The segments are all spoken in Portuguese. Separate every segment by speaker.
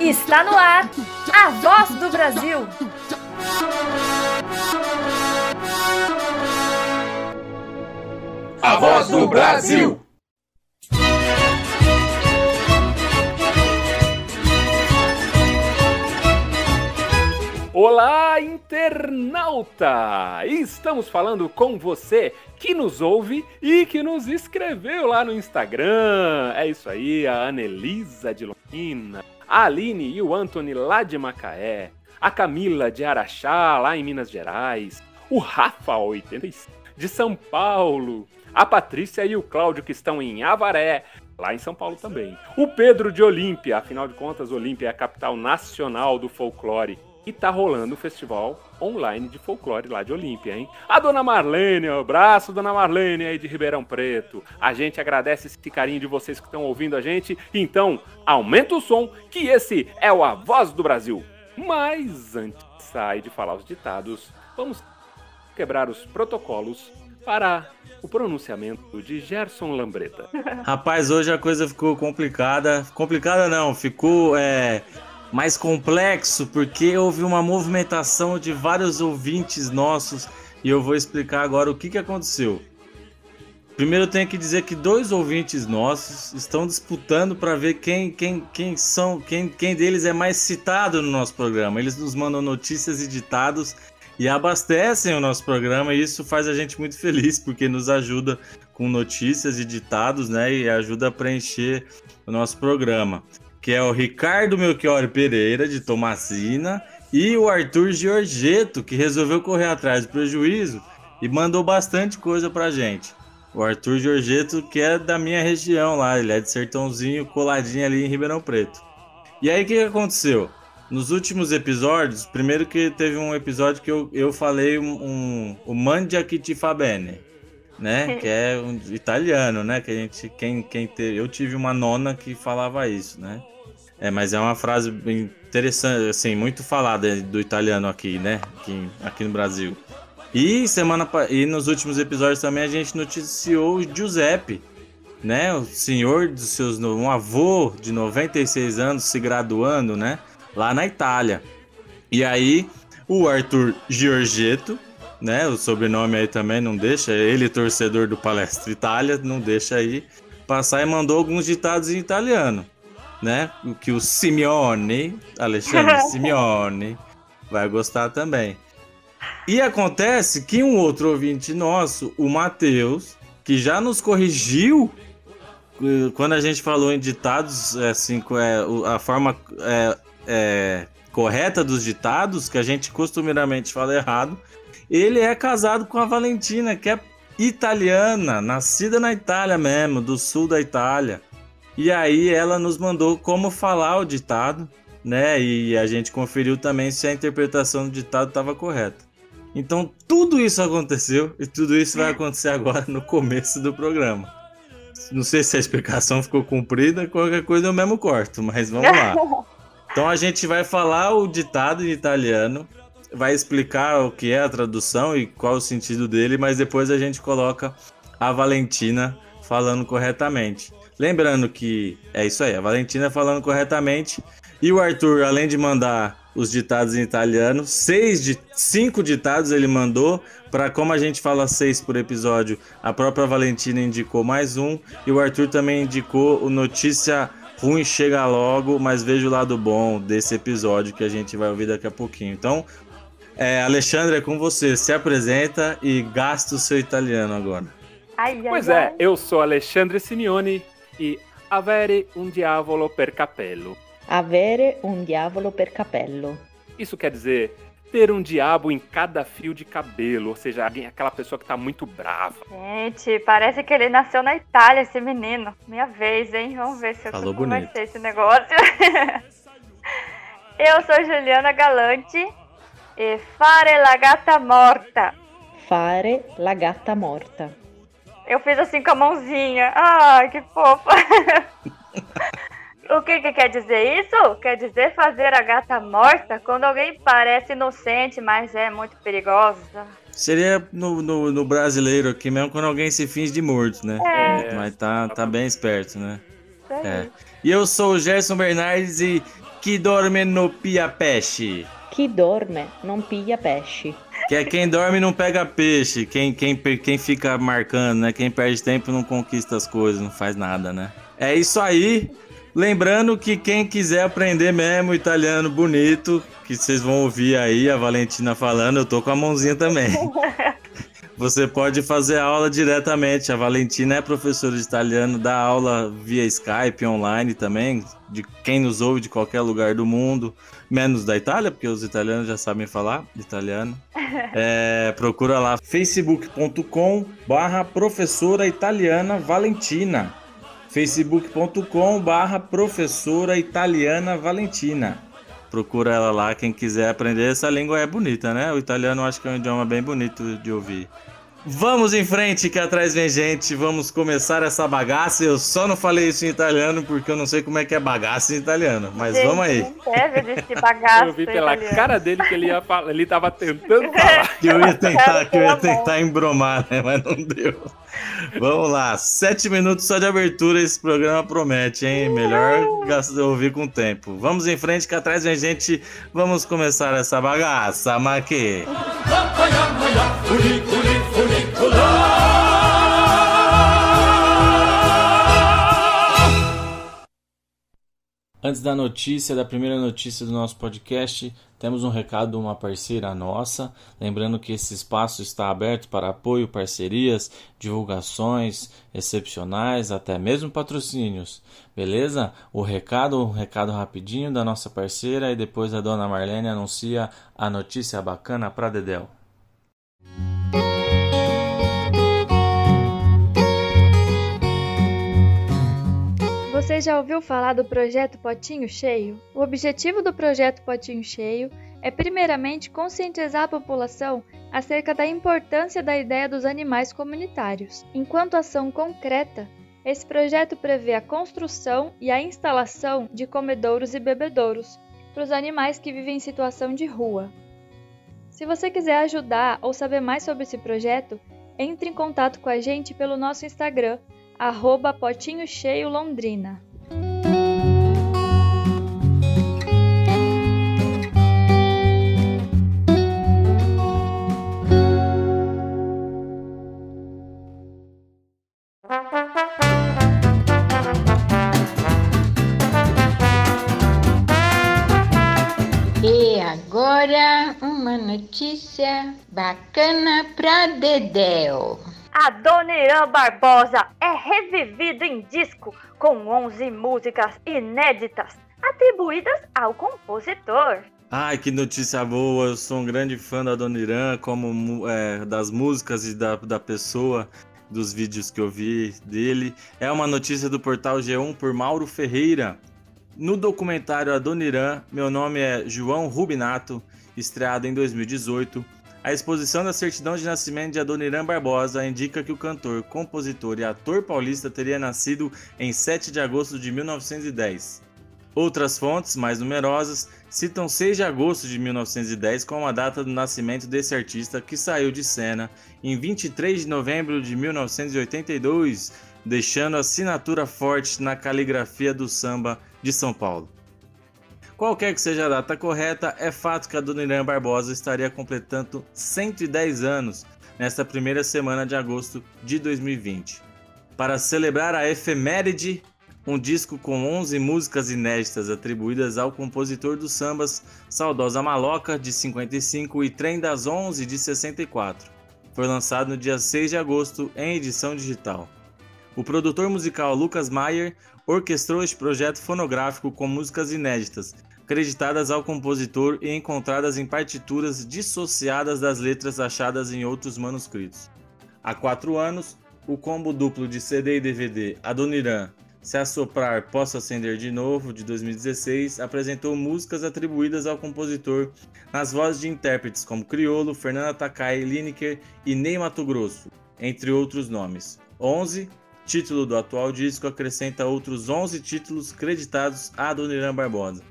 Speaker 1: Está no ar a voz do Brasil.
Speaker 2: A voz do Brasil.
Speaker 3: Olá, internauta! Estamos falando com você que nos ouve e que nos escreveu lá no Instagram. É isso aí, a Anelisa de Londrina, a Aline e o Anthony lá de Macaé, a Camila de Araxá, lá em Minas Gerais, o Rafa, 85, de São Paulo, a Patrícia e o Cláudio, que estão em Avaré, lá em São Paulo também. O Pedro de Olímpia, afinal de contas, Olímpia é a capital nacional do folclore. E tá rolando o festival online de folclore lá de Olímpia, hein? A dona Marlene, abraço, dona Marlene aí de Ribeirão Preto. A gente agradece esse carinho de vocês que estão ouvindo a gente. Então, aumenta o som, que esse é o A Voz do Brasil. Mas antes de sair de falar os ditados, vamos quebrar os protocolos para o pronunciamento de Gerson Lambreta.
Speaker 4: Rapaz, hoje a coisa ficou complicada. Complicada não, ficou é, mais complexo porque houve uma movimentação de vários ouvintes nossos e eu vou explicar agora o que, que aconteceu. Primeiro tenho que dizer que dois ouvintes nossos estão disputando para ver quem, quem, quem são, quem, quem deles é mais citado no nosso programa. Eles nos mandam notícias e ditados e abastecem o nosso programa e isso faz a gente muito feliz porque nos ajuda com notícias e ditados, né? E ajuda a preencher o nosso programa que é o Ricardo Melchior Pereira, de Tomacina, e o Arthur Giorgetto, que resolveu correr atrás do prejuízo e mandou bastante coisa pra gente. O Arthur Giorgetto, que é da minha região lá, ele é de Sertãozinho, coladinho ali em Ribeirão Preto. E aí o que, aconteceu? Nos últimos episódios, primeiro que teve um episódio que eu, eu falei um, um, o Mandia né? Que é um italiano, né? Que a gente, quem, quem teve, eu tive uma nona que falava isso, né? É, mas é uma frase interessante, assim, muito falada do italiano aqui, né? Aqui, aqui no Brasil. E semana e nos últimos episódios também a gente noticiou o Giuseppe, né? O senhor dos seus um avô de 96 anos se graduando, né? Lá na Itália. E aí o Arthur Giorgetto, né? O sobrenome aí também não deixa, ele torcedor do Palestra Itália, não deixa aí passar e mandou alguns ditados em italiano né? O que o Simeone, Alexandre Simeone, vai gostar também. E acontece que um outro ouvinte nosso, o Matheus, que já nos corrigiu quando a gente falou em ditados, é, assim, é, a forma é, é, correta dos ditados, que a gente costumeiramente fala errado, ele é casado com a Valentina, que é italiana, nascida na Itália mesmo, do sul da Itália. E aí ela nos mandou como falar o ditado, né? E a gente conferiu também se a interpretação do ditado estava correta. Então tudo isso aconteceu e tudo isso vai acontecer agora no começo do programa. Não sei se a explicação ficou cumprida, qualquer coisa eu mesmo corto, mas vamos lá. Então a gente vai falar o ditado em italiano, vai explicar o que é a tradução e qual o sentido dele, mas depois a gente coloca a Valentina falando corretamente. Lembrando que é isso aí, a Valentina falando corretamente. E o Arthur, além de mandar os ditados em italiano, seis de cinco ditados ele mandou. Para como a gente fala seis por episódio, a própria Valentina indicou mais um. E o Arthur também indicou o Notícia Ruim Chega Logo, mas veja o lado bom desse episódio que a gente vai ouvir daqui a pouquinho. Então, é, Alexandre, é com você. Se apresenta e gasta o seu italiano agora.
Speaker 3: Ai, ai, pois é, ai. eu sou Alexandre Simeone e avere un diavolo per capello.
Speaker 5: Avere un diavolo per capello.
Speaker 3: Isso quer dizer ter um diabo em cada fio de cabelo, ou seja, aquela pessoa que tá muito brava.
Speaker 1: Gente, parece que ele nasceu na Itália, esse menino. Minha vez, hein? Vamos ver se eu
Speaker 4: Falou
Speaker 1: esse negócio. eu sou Juliana Galante e fare la gatta morta.
Speaker 5: Fare la gatta morta.
Speaker 1: Eu fiz assim com a mãozinha. Ai, que fofa. o que, que quer dizer isso? Quer dizer fazer a gata morta quando alguém parece inocente, mas é muito perigosa.
Speaker 4: Seria no, no, no brasileiro aqui mesmo quando alguém se finge de morto, né?
Speaker 1: É.
Speaker 4: Mas tá, tá bem esperto, né? É. E eu sou o Gerson Bernardes e que dorme no Pia Peixe.
Speaker 5: Chi dorme non piglia pesci.
Speaker 4: Que é quem dorme não pega peixe, quem, quem, quem fica marcando, né? Quem perde tempo não conquista as coisas, não faz nada, né? É isso aí. Lembrando que quem quiser aprender mesmo italiano bonito, que vocês vão ouvir aí a Valentina falando, eu tô com a mãozinha também. Você pode fazer aula diretamente. A Valentina é professora de italiano, dá aula via Skype online também, de quem nos ouve de qualquer lugar do mundo, menos da Itália, porque os italianos já sabem falar italiano. É, procura lá facebook.com barra professora italiana Valentina. facebook.com barra professora italiana Valentina. Procura ela lá, quem quiser aprender. Essa língua é bonita, né? O italiano eu acho que é um idioma bem bonito de ouvir. Vamos em frente, que atrás vem gente. Vamos começar essa bagaça. Eu só não falei isso em italiano porque eu não sei como é que é bagaça em italiano. Mas
Speaker 1: Gente,
Speaker 4: vamos aí.
Speaker 1: Deve existir bagaço
Speaker 6: Eu vi pela
Speaker 1: italiano.
Speaker 6: cara dele que ele ia falar, ele tava tentando falar.
Speaker 4: Que eu ia tentar, que eu ia
Speaker 1: Tá
Speaker 4: tentar embromar, né? Mas não deu. Vamos lá, sete minutos só de abertura. Esse programa promete, hein? Melhor ouvir com o tempo. Vamos em frente, que atrás vem gente. Vamos começar essa bagaça, Maque. Antes da notícia, da primeira notícia do nosso podcast, temos um recado de uma parceira nossa. Lembrando que esse espaço está aberto para apoio, parcerias, divulgações excepcionais, até mesmo patrocínios. Beleza? O recado, um recado rapidinho da nossa parceira e depois a dona Marlene anuncia a notícia bacana para Dedel.
Speaker 3: Você já ouviu falar do projeto Potinho Cheio? O objetivo do projeto Potinho Cheio é, primeiramente, conscientizar a população acerca da importância da ideia dos animais comunitários. Enquanto ação concreta, esse projeto prevê a construção e a instalação de comedouros e bebedouros para os animais que vivem em situação de rua. Se você quiser ajudar ou saber mais sobre esse projeto, entre em contato com a gente pelo nosso Instagram, arroba Potinho Cheio Londrina.
Speaker 7: E agora uma notícia bacana pra Dedéu.
Speaker 1: A Dona Irã Barbosa é revivida em disco com 11 músicas inéditas atribuídas ao compositor.
Speaker 4: Ai, que notícia boa! Eu sou um grande fã da Dona Irã, como é, das músicas e da, da pessoa, dos vídeos que eu vi dele. É uma notícia do portal G1 por Mauro Ferreira. No documentário A Dona Irã, meu nome é João Rubinato, estreado em 2018. A exposição da certidão de nascimento de Adoniran Barbosa indica que o cantor, compositor e ator paulista teria nascido em 7 de agosto de 1910. Outras fontes, mais numerosas, citam 6 de agosto de 1910 como a data do nascimento desse artista que saiu de cena em 23 de novembro de 1982, deixando assinatura forte na caligrafia do samba de São Paulo. Qualquer que seja a data correta, é fato que a Dona Irã Barbosa estaria completando 110 anos nesta primeira semana de agosto de 2020. Para celebrar a efeméride, um disco com 11 músicas inéditas atribuídas ao compositor dos sambas Saudosa Maloca, de 55, e Trem das 11, de 64. Foi lançado no dia 6 de agosto em edição digital. O produtor musical Lucas Maier orquestrou este projeto fonográfico com músicas inéditas, creditadas ao compositor e encontradas em partituras dissociadas das letras achadas em outros manuscritos. Há quatro anos, o combo duplo de CD e DVD Adoniran Se Assoprar Posso Acender de Novo, de 2016, apresentou músicas atribuídas ao compositor nas vozes de intérpretes como Criolo, Fernanda Takai, Lineker e Ney Mato Grosso, entre outros nomes. 11 título do atual disco acrescenta outros 11 títulos creditados a Adoniran Barbosa.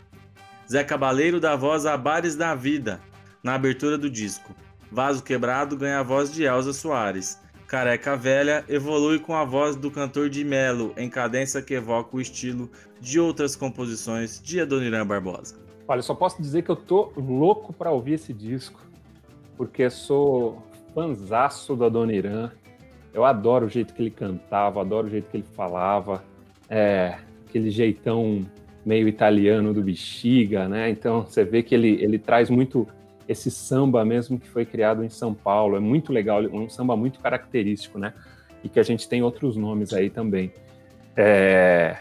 Speaker 4: Zé Cabaleiro dá voz a Bares da Vida na abertura do disco. Vaso Quebrado ganha a voz de Elza Soares. Careca Velha evolui com a voz do cantor de Melo, em cadência que evoca o estilo de outras composições de Adoniran Barbosa.
Speaker 6: Olha, só posso dizer que eu tô louco para ouvir esse disco, porque sou fanzaço do Adoniran. Eu adoro o jeito que ele cantava, adoro o jeito que ele falava, é, aquele jeitão meio italiano do Bexiga, né? Então você vê que ele, ele traz muito esse samba mesmo que foi criado em São Paulo. É muito legal, um samba muito característico, né? E que a gente tem outros nomes aí também. É,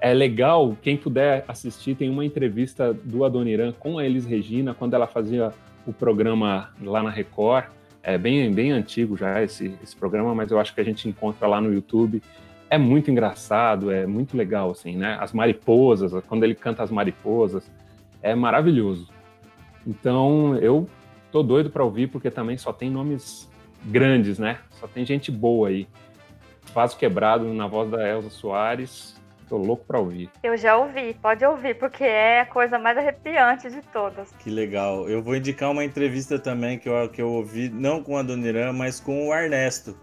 Speaker 6: é legal, quem puder assistir, tem uma entrevista do Adoniran com a Elis Regina, quando ela fazia o programa lá na Record. É bem, bem antigo já esse, esse programa, mas eu acho que a gente encontra lá no YouTube. É muito engraçado, é muito legal, assim, né? As mariposas, quando ele canta as mariposas, é maravilhoso. Então, eu tô doido para ouvir, porque também só tem nomes grandes, né? Só tem gente boa aí. Vaso Quebrado na voz da Elza Soares. Tô louco para ouvir.
Speaker 1: Eu já ouvi, pode ouvir, porque é a coisa mais arrepiante de todas.
Speaker 4: Que legal. Eu vou indicar uma entrevista também que eu, que eu ouvi, não com a Dona mas com o Ernesto.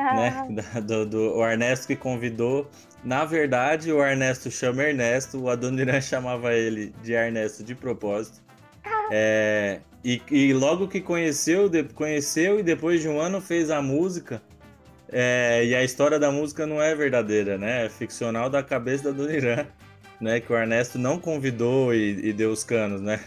Speaker 4: Ah. Né? Do, do, o Ernesto que convidou. Na verdade, o Ernesto chama Ernesto, o Adoniran chamava ele de Ernesto de propósito. É, e, e, logo que conheceu, de, conheceu e depois de um ano fez a música. É, e a história da música não é verdadeira, né? É ficcional da cabeça da Dona Irã, né? Que o Ernesto não convidou e, e deu os canos, né?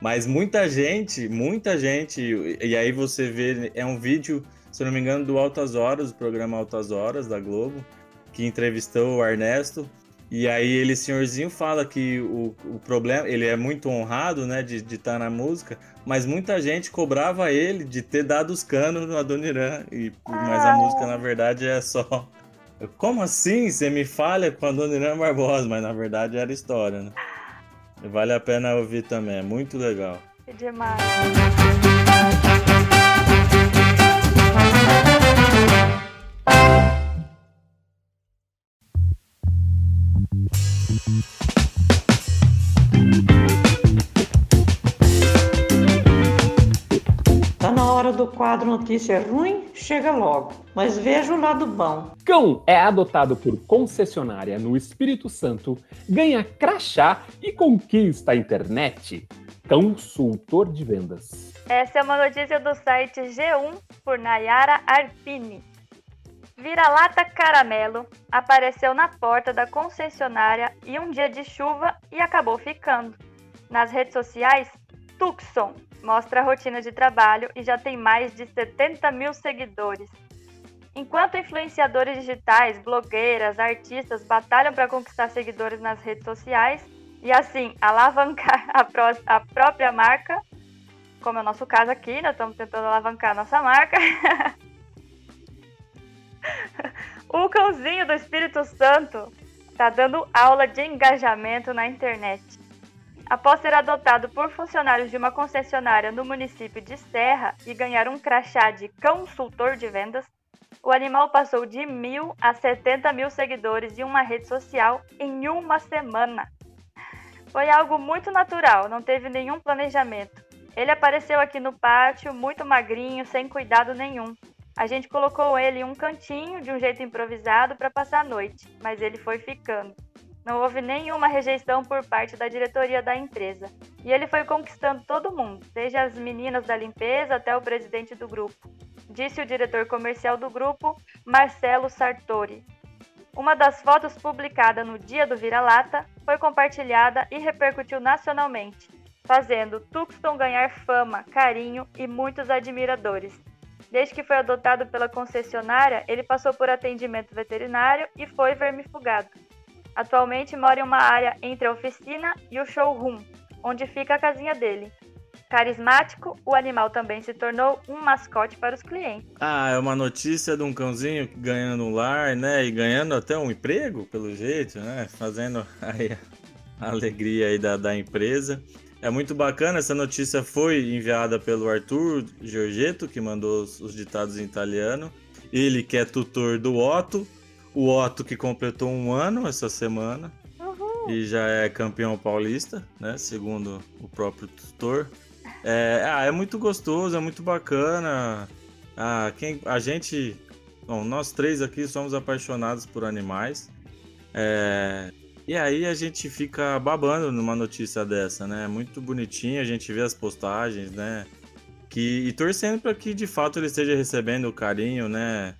Speaker 4: Mas muita gente, muita gente, e aí você vê, é um vídeo, se não me engano, do Altas Horas, do programa Altas Horas da Globo, que entrevistou o Ernesto. E aí ele, senhorzinho, fala que o, o problema, ele é muito honrado, né, de estar tá na música, mas muita gente cobrava ele de ter dado os canos no Adoniran, e, mas a música, na verdade, é só... Como assim? Você me falha com Adoniran Barbosa, mas na verdade era história, né? Vale a pena ouvir também, é muito legal.
Speaker 1: Que demais.
Speaker 7: Hora do quadro Notícia Ruim? Chega logo, mas veja o lado bom.
Speaker 6: Cão é adotado por concessionária no Espírito Santo, ganha crachá e conquista a internet. Consultor de vendas.
Speaker 1: Essa é uma notícia do site G1 por Nayara Arpini. Vira-lata caramelo apareceu na porta da concessionária em um dia de chuva e acabou ficando. Nas redes sociais, Tucson mostra a rotina de trabalho e já tem mais de 70 mil seguidores. Enquanto influenciadores digitais, blogueiras, artistas batalham para conquistar seguidores nas redes sociais e assim alavancar a, pró a própria marca, como é o nosso caso aqui, nós estamos tentando alavancar a nossa marca. o cãozinho do Espírito Santo está dando aula de engajamento na internet. Após ser adotado por funcionários de uma concessionária no município de Serra e ganhar um crachá de consultor de vendas, o animal passou de mil a 70 mil seguidores em uma rede social em uma semana. Foi algo muito natural, não teve nenhum planejamento. Ele apareceu aqui no pátio, muito magrinho, sem cuidado nenhum. A gente colocou ele em um cantinho de um jeito improvisado para passar a noite, mas ele foi ficando. Não houve nenhuma rejeição por parte da diretoria da empresa. E ele foi conquistando todo mundo, desde as meninas da limpeza até o presidente do grupo, disse o diretor comercial do grupo, Marcelo Sartori. Uma das fotos publicada no dia do vira-lata foi compartilhada e repercutiu nacionalmente, fazendo Tuxton ganhar fama, carinho e muitos admiradores. Desde que foi adotado pela concessionária, ele passou por atendimento veterinário e foi vermifugado. Atualmente mora em uma área entre a oficina e o showroom, onde fica a casinha dele. Carismático, o animal também se tornou um mascote para os clientes.
Speaker 4: Ah, é uma notícia de um cãozinho ganhando um lar, né? E ganhando até um emprego, pelo jeito, né? Fazendo a alegria aí da, da empresa. É muito bacana, essa notícia foi enviada pelo Arthur Giorgetto, que mandou os, os ditados em italiano. Ele que é tutor do Otto, o Otto que completou um ano essa semana uhum. e já é campeão paulista, né? Segundo o próprio tutor. É, ah, é muito gostoso, é muito bacana. Ah, quem, a gente, bom, nós três aqui somos apaixonados por animais. É, e aí a gente fica babando numa notícia dessa, né? Muito bonitinho, a gente vê as postagens, né? Que, e torcendo para que de fato ele esteja recebendo o carinho, né?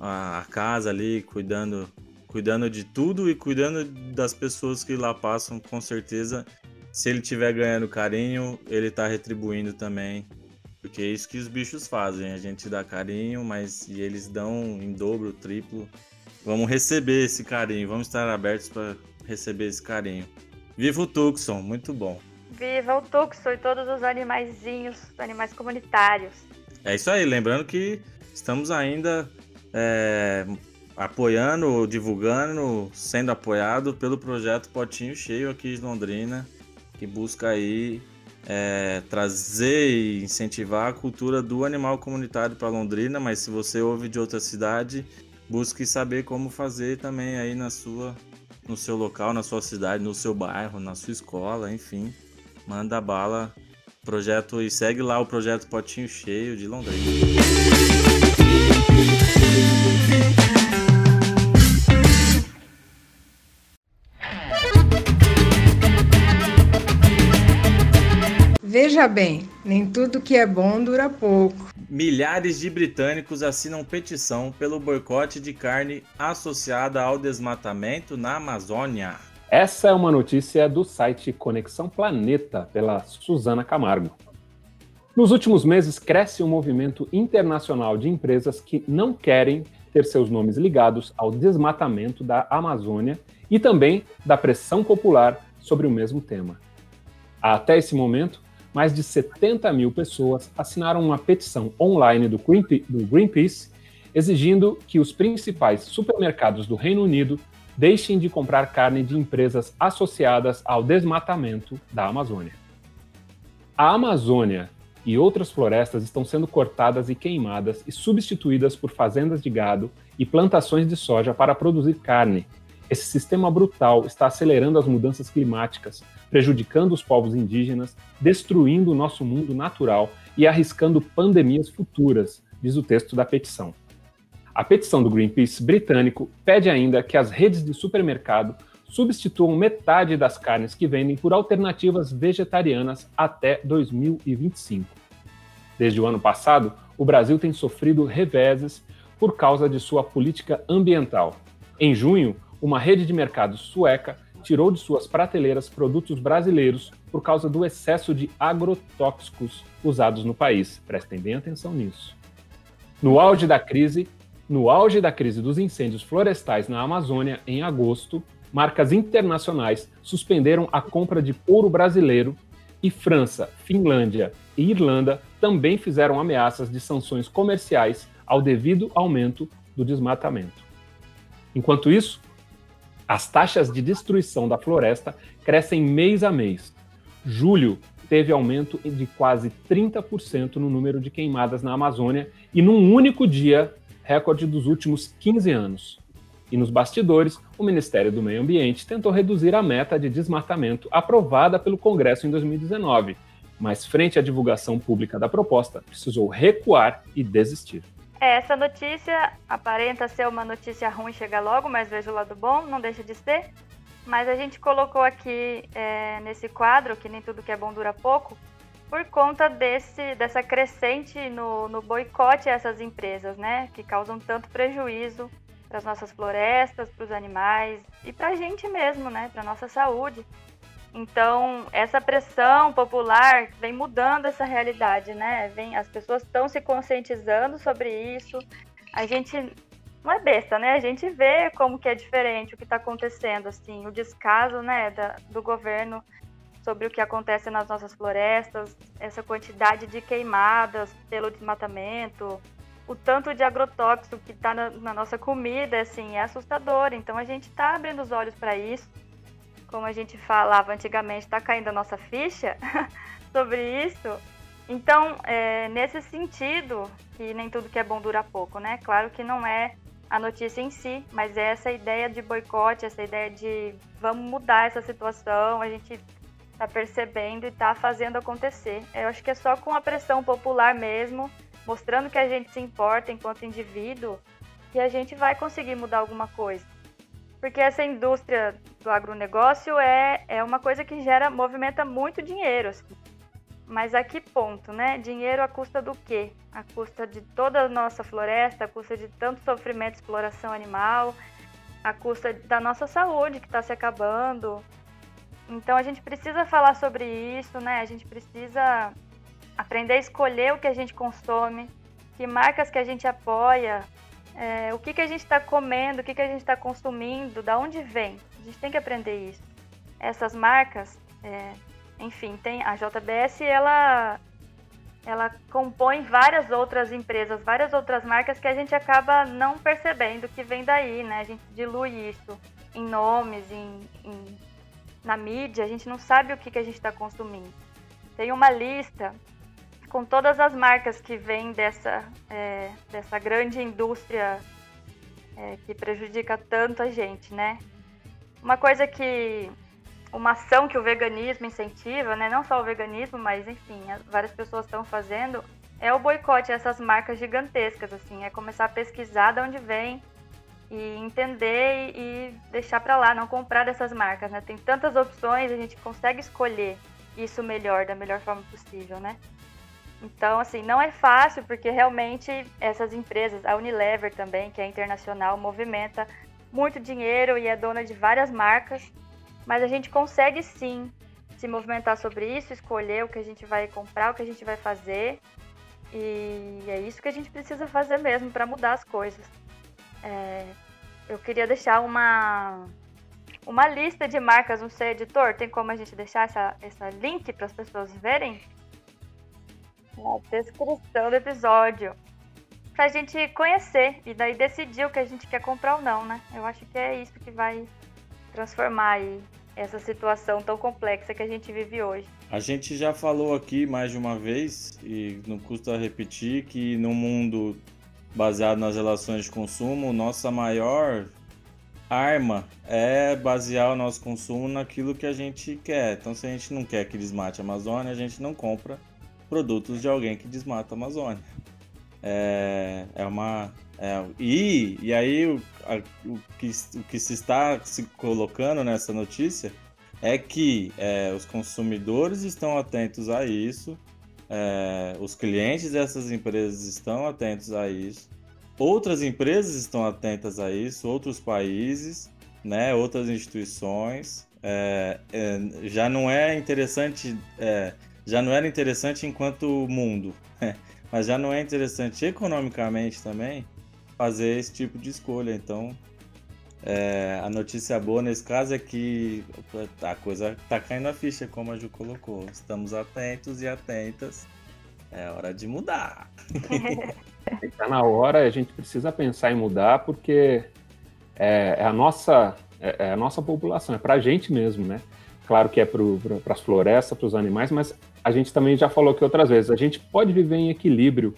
Speaker 4: A, casa ali, cuidando, cuidando de tudo e cuidando das pessoas que lá passam, com certeza se ele tiver ganhando carinho, ele tá retribuindo também. Porque é isso que os bichos fazem. A gente dá carinho, mas e eles dão em dobro, triplo. Vamos receber esse carinho. Vamos estar abertos para receber esse carinho. Viva o Tucson, muito bom.
Speaker 1: Viva o Tucson e todos os animaizinhos, animais comunitários.
Speaker 4: É isso aí. Lembrando que estamos ainda é, apoiando, divulgando, sendo apoiado pelo projeto Potinho Cheio aqui de Londrina que busca aí é, trazer e incentivar a cultura do animal comunitário para Londrina, mas se você ouve de outra cidade, busque saber como fazer também aí na sua, no seu local, na sua cidade, no seu bairro, na sua escola, enfim, manda bala, projeto e segue lá o projeto Potinho Cheio de Londrina.
Speaker 8: Veja bem, nem tudo que é bom dura pouco.
Speaker 4: Milhares de britânicos assinam petição pelo boicote de carne associada ao desmatamento na Amazônia.
Speaker 6: Essa é uma notícia do site Conexão Planeta, pela Suzana Camargo. Nos últimos meses, cresce um movimento internacional de empresas que não querem ter seus nomes ligados ao desmatamento da Amazônia e também da pressão popular sobre o mesmo tema. Até esse momento, mais de 70 mil pessoas assinaram uma petição online do Greenpeace exigindo que os principais supermercados do Reino Unido deixem de comprar carne de empresas associadas ao desmatamento da Amazônia. A Amazônia e outras florestas estão sendo cortadas e queimadas e substituídas por fazendas de gado e plantações de soja para produzir carne. Esse sistema brutal está acelerando as mudanças climáticas, prejudicando os povos indígenas, destruindo o nosso mundo natural e arriscando pandemias futuras, diz o texto da petição. A petição do Greenpeace britânico pede ainda que as redes de supermercado substituam metade das carnes que vendem por alternativas vegetarianas até 2025. Desde o ano passado, o Brasil tem sofrido reveses por causa de sua política ambiental. Em junho, uma rede de mercados sueca tirou de suas prateleiras produtos brasileiros por causa do excesso de agrotóxicos usados no país. Prestem bem atenção nisso. No auge da crise, no auge da crise dos incêndios florestais na Amazônia em agosto, marcas internacionais suspenderam a compra de ouro brasileiro e França, Finlândia e Irlanda também fizeram ameaças de sanções comerciais ao devido aumento do desmatamento. Enquanto isso, as taxas de destruição da floresta crescem mês a mês. Julho teve aumento de quase 30% no número de queimadas na Amazônia e num único dia, recorde dos últimos 15 anos. E nos bastidores, o Ministério do Meio Ambiente tentou reduzir a meta de desmatamento aprovada pelo Congresso em 2019, mas frente à divulgação pública da proposta, precisou recuar e desistir.
Speaker 1: É, essa notícia aparenta ser uma notícia ruim, chega logo, mas vejo o lado bom, não deixa de ser. Mas a gente colocou aqui é, nesse quadro, que nem tudo que é bom dura pouco, por conta desse, dessa crescente no, no boicote a essas empresas, né? Que causam tanto prejuízo para as nossas florestas, para os animais e para a gente mesmo, né? Para nossa saúde. Então, essa pressão popular vem mudando essa realidade, né? Vem, as pessoas estão se conscientizando sobre isso. A gente não é besta, né? A gente vê como que é diferente o que está acontecendo, assim, o descaso, né, da, do governo sobre o que acontece nas nossas florestas, essa quantidade de queimadas pelo desmatamento, o tanto de agrotóxico que está na, na, nossa comida, assim, é assustador. Então a gente está abrindo os olhos para isso como a gente falava antigamente, está caindo a nossa ficha sobre isso. Então, é, nesse sentido, que nem tudo que é bom dura pouco, né? Claro que não é a notícia em si, mas é essa ideia de boicote, essa ideia de vamos mudar essa situação, a gente tá percebendo e tá fazendo acontecer. Eu acho que é só com a pressão popular mesmo, mostrando que a gente se importa enquanto indivíduo, que a gente vai conseguir mudar alguma coisa. Porque essa indústria do agronegócio é, é uma coisa que gera, movimenta muito dinheiro. Assim. Mas a que ponto, né? Dinheiro à custa do quê? À custa de toda a nossa floresta, à custa de tanto sofrimento, exploração animal, à custa da nossa saúde que está se acabando. Então a gente precisa falar sobre isso, né? A gente precisa aprender a escolher o que a gente consome, que marcas que a gente apoia, é, o que, que a gente está comendo, o que, que a gente está consumindo, da onde vem. A gente tem que aprender isso. Essas marcas, é, enfim, tem a JBS, ela, ela compõe várias outras empresas, várias outras marcas que a gente acaba não percebendo que vem daí, né? A gente dilui isso em nomes, em, em na mídia, a gente não sabe o que, que a gente está consumindo. Tem uma lista com todas as marcas que vêm dessa, é, dessa grande indústria é, que prejudica tanto a gente, né? Uma coisa que uma ação que o veganismo incentiva, né? Não só o veganismo, mas enfim, várias pessoas estão fazendo é o boicote a essas marcas gigantescas, assim, é começar a pesquisar de onde vem e entender e deixar para lá, não comprar dessas marcas, né? Tem tantas opções, a gente consegue escolher isso melhor, da melhor forma possível, né? Então, assim, não é fácil porque realmente essas empresas, a Unilever também, que é internacional, movimenta muito dinheiro e é dona de várias marcas, mas a gente consegue sim se movimentar sobre isso, escolher o que a gente vai comprar, o que a gente vai fazer. E é isso que a gente precisa fazer mesmo para mudar as coisas. É, eu queria deixar uma, uma lista de marcas, não sei, editor, tem como a gente deixar essa, essa link para as pessoas verem? Na descrição do episódio. Pra gente conhecer e daí decidir o que a gente quer comprar ou não, né? Eu acho que é isso que vai transformar aí essa situação tão complexa que a gente vive hoje.
Speaker 4: A gente já falou aqui mais de uma vez, e não custa repetir, que no mundo baseado nas relações de consumo, nossa maior arma é basear o nosso consumo naquilo que a gente quer. Então, se a gente não quer que desmate a Amazônia, a gente não compra produtos de alguém que desmata a Amazônia. É, é uma. É, e, e aí, o, a, o, que, o que se está se colocando nessa notícia é que é, os consumidores estão atentos a isso é, os clientes dessas empresas estão atentos a isso, outras empresas estão atentas a isso, outros países, né, outras instituições. É, é, já não é interessante, é, já não era interessante enquanto mundo, mas já não é interessante economicamente também fazer esse tipo de escolha. Então, é, a notícia boa nesse caso é que a coisa tá caindo a ficha, como a Ju colocou. Estamos atentos e atentas. É hora de mudar.
Speaker 6: Está na hora, a gente precisa pensar em mudar, porque é, é a, nossa, é, é, a nossa população, é para a gente mesmo, né? Claro que é para as florestas, para os animais, mas a gente também já falou aqui outras vezes, a gente pode viver em equilíbrio,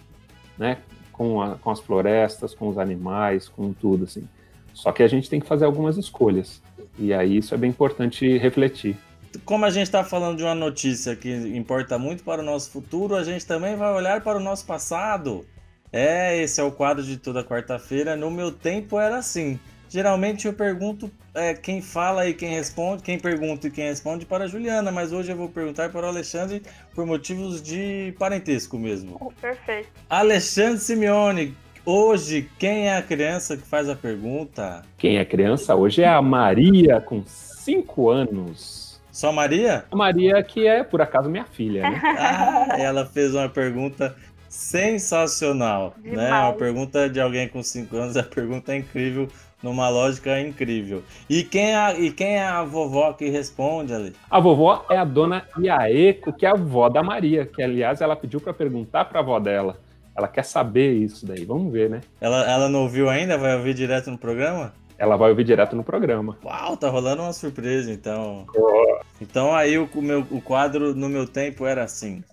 Speaker 6: né? Com, a, com as florestas, com os animais, com tudo, assim. Só que a gente tem que fazer algumas escolhas. E aí isso é bem importante refletir.
Speaker 4: Como a gente está falando de uma notícia que importa muito para o nosso futuro, a gente também vai olhar para o nosso passado. É, esse é o quadro de toda quarta-feira. No meu tempo era assim. Geralmente eu pergunto é, quem fala e quem responde, quem pergunta e quem responde para a Juliana, mas hoje eu vou perguntar para o Alexandre por motivos de parentesco mesmo.
Speaker 1: Perfeito.
Speaker 4: Alexandre Simeone, Hoje, quem é a criança que faz a pergunta?
Speaker 6: Quem é criança hoje é a Maria, com 5 anos.
Speaker 4: Só Maria?
Speaker 6: A Maria, que é, por acaso, minha filha, né?
Speaker 4: ah, ela fez uma pergunta sensacional, né? Demais. né? Uma pergunta de alguém com 5 anos, a pergunta é incrível, numa lógica incrível. E quem é a, e quem é a vovó que responde ali?
Speaker 6: A vovó é a dona Iaeco, que é a avó da Maria, que aliás ela pediu para perguntar para a avó dela. Ela quer saber isso daí. Vamos ver, né?
Speaker 4: Ela, ela não ouviu ainda? Vai ouvir direto no programa?
Speaker 6: Ela vai ouvir direto no programa.
Speaker 4: Uau, tá rolando uma surpresa, então. Oh. Então aí o, meu, o quadro no meu tempo era assim.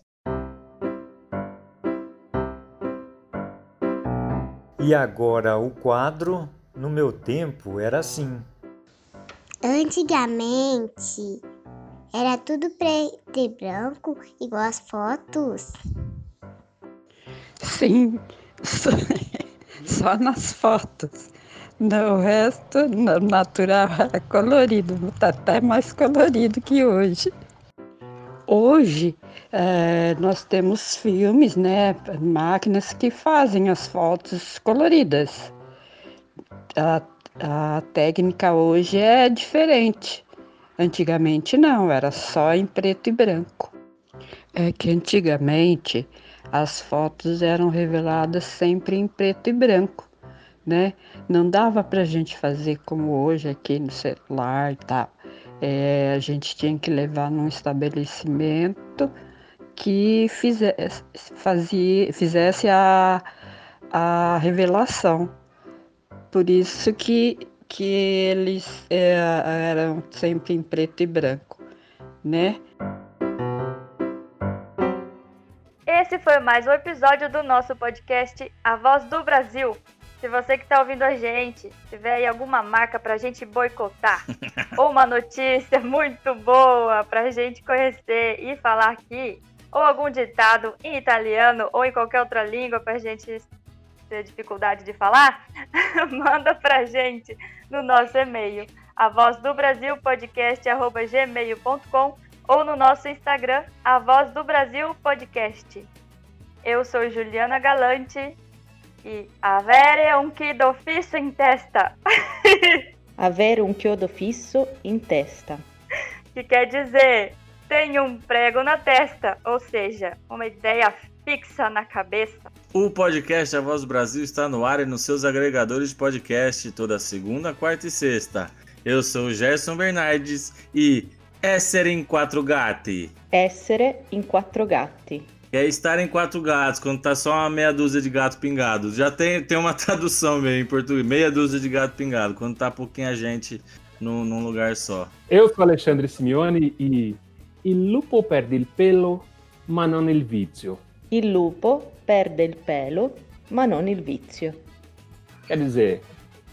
Speaker 9: E agora o quadro no meu tempo era assim.
Speaker 10: Antigamente Era tudo preto e branco, igual as fotos?
Speaker 11: Sim, só, só nas fotos. No resto, no natural era colorido, tá até mais colorido que hoje. Hoje, é, nós temos filmes, né, máquinas que fazem as fotos coloridas. A, a técnica hoje é diferente. Antigamente não, era só em preto e branco. É que antigamente as fotos eram reveladas sempre em preto e branco, né? Não dava para a gente fazer como hoje aqui no celular e tal. É, a gente tinha que levar num estabelecimento que fizesse, fazia, fizesse a, a revelação. Por isso que, que eles é, eram sempre em preto e branco, né?
Speaker 1: Esse foi mais um episódio do nosso podcast A Voz do Brasil. Se você que está ouvindo a gente tiver aí alguma marca para a gente boicotar, ou uma notícia muito boa para a gente conhecer e falar aqui, ou algum ditado em italiano ou em qualquer outra língua para a gente ter dificuldade de falar, manda para gente no nosso e-mail, a voz do Brasil podcast@gmail.com ou no nosso Instagram, a voz do Brasil podcast. Eu sou Juliana Galante e avere un chiodo fisso in testa.
Speaker 5: Avere um chiodo fisso in testa.
Speaker 1: que quer dizer tenho um prego na testa, ou seja, uma ideia fixa na cabeça.
Speaker 4: O podcast A Voz do Brasil está no ar e nos seus agregadores de podcast toda segunda, quarta e sexta. Eu sou o Gerson Bernardes e Essere em quattro gatti.
Speaker 5: Essere in quattro gatti.
Speaker 4: É estar em quatro gatos, quando tá só uma meia dúzia de gato pingado. Já tem, tem uma tradução meio em português, meia dúzia de gato pingado, quando tá pouquinha gente num, num lugar só.
Speaker 6: Eu sou Alexandre Simeone e il lupo perde il pelo, ma non il vizio.
Speaker 5: Il lupo perde il pelo, ma non il vizio.
Speaker 6: Quer dizer,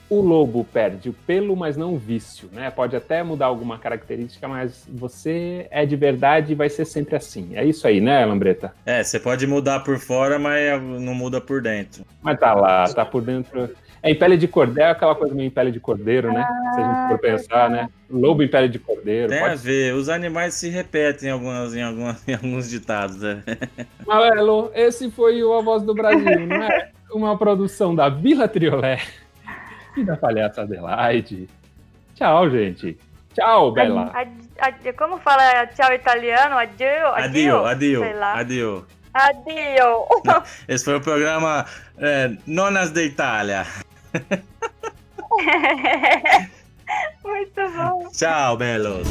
Speaker 6: o lobo perde o pelo, mas não o vício, né? Pode até mudar alguma característica, mas você é de verdade e vai ser sempre assim. É isso aí, né, Lambreta?
Speaker 4: É, você pode mudar por fora, mas não muda por dentro.
Speaker 6: Mas tá lá, tá por dentro. É em pele de cordeiro, é aquela coisa meio em pele de cordeiro, né? Se a gente for pensar, né? Lobo em pele de cordeiro.
Speaker 4: Tem
Speaker 6: pode
Speaker 4: a ver, os animais se repetem em, algumas, em, algumas, em alguns ditados, né?
Speaker 6: Esse foi o A Voz do Brasil, não é? Uma produção da Vila Triolé e da Palhaça Adelaide. Tchau, gente. Tchau, Bela.
Speaker 1: Ad- ad- como fala tchau italiano? Adio?
Speaker 4: Adio, adio, adio.
Speaker 1: Adio.
Speaker 4: Esse foi o programa é, Nonas de Itália.
Speaker 1: Muito bom.
Speaker 4: Tchau, belos.